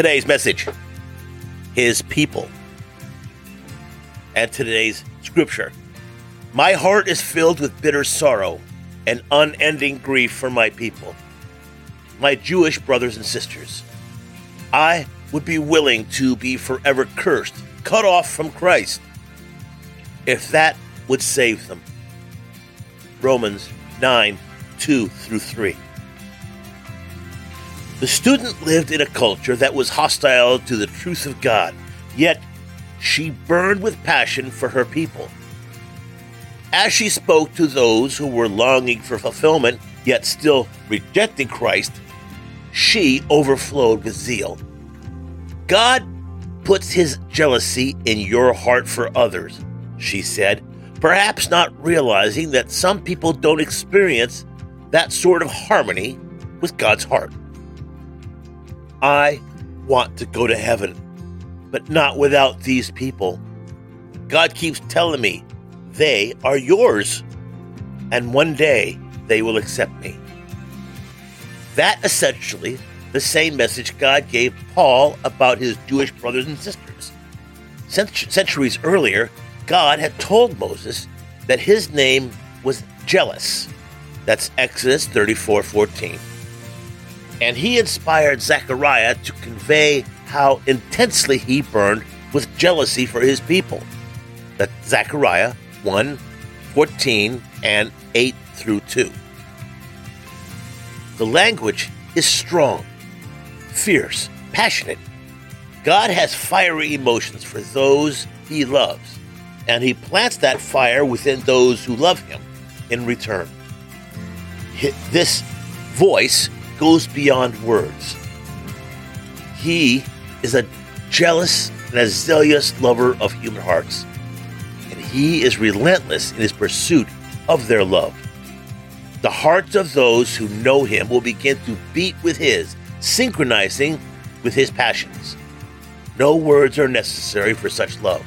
Today's message His people. And today's scripture My heart is filled with bitter sorrow and unending grief for my people, my Jewish brothers and sisters. I would be willing to be forever cursed, cut off from Christ, if that would save them. Romans 9 2 through 3. The student lived in a culture that was hostile to the truth of God, yet she burned with passion for her people. As she spoke to those who were longing for fulfillment, yet still rejecting Christ, she overflowed with zeal. God puts his jealousy in your heart for others, she said, perhaps not realizing that some people don't experience that sort of harmony with God's heart. I want to go to heaven, but not without these people. God keeps telling me they are yours, and one day they will accept me. That essentially the same message God gave Paul about his Jewish brothers and sisters. Centuries earlier, God had told Moses that his name was jealous. That's Exodus 34 14 and he inspired Zechariah to convey how intensely he burned with jealousy for his people. That Zechariah 1 14 and 8 through 2. The language is strong, fierce, passionate. God has fiery emotions for those he loves, and he plants that fire within those who love him in return. This voice goes beyond words. He is a jealous and a zealous lover of human hearts, and he is relentless in his pursuit of their love. The hearts of those who know him will begin to beat with his, synchronizing with his passions. No words are necessary for such love.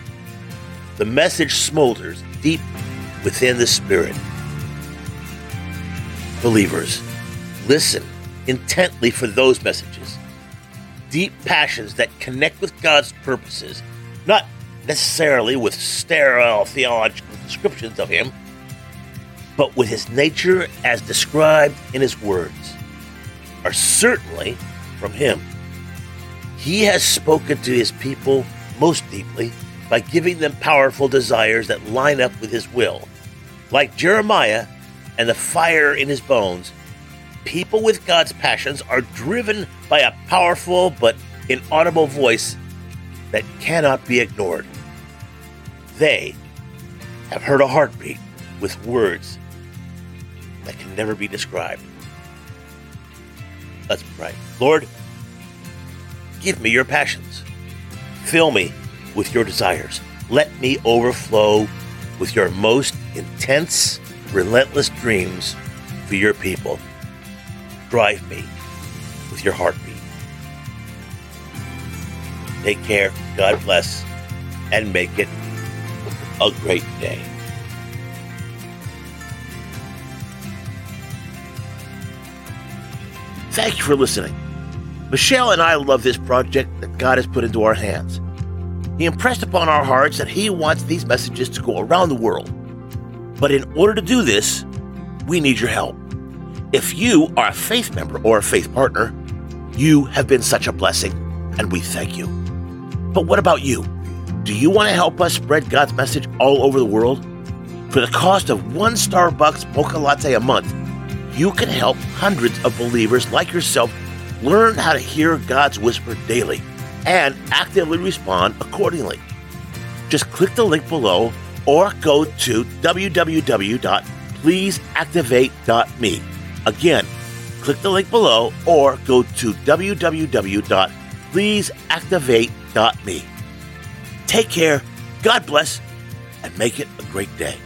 The message smolders deep within the spirit. Believers, listen intently for those messages. Deep passions that connect with God's purposes, not necessarily with sterile theological descriptions of Him, but with His nature as described in His words, are certainly from Him. He has spoken to His people most deeply by giving them powerful desires that line up with His will. Like Jeremiah and the fire in his bones, people with God's passions are driven by a powerful but inaudible voice that cannot be ignored. They have heard a heartbeat with words that can never be described. Let's pray. Lord, give me your passions. Fill me with your desires. Let me overflow with your most intense, relentless dreams for your people drive me with your heartbeat. Take care, God bless, and make it a great day. Thank you for listening. Michelle and I love this project that God has put into our hands. He impressed upon our hearts that He wants these messages to go around the world. But in order to do this, we need your help. If you are a faith member or a faith partner, you have been such a blessing, and we thank you. But what about you? Do you want to help us spread God's message all over the world? For the cost of one Starbucks mocha latte a month, you can help hundreds of believers like yourself learn how to hear God's whisper daily and actively respond accordingly. Just click the link below or go to www pleaseactivate.me. Again, click the link below or go to www.pleaseactivate.me. Take care, God bless, and make it a great day.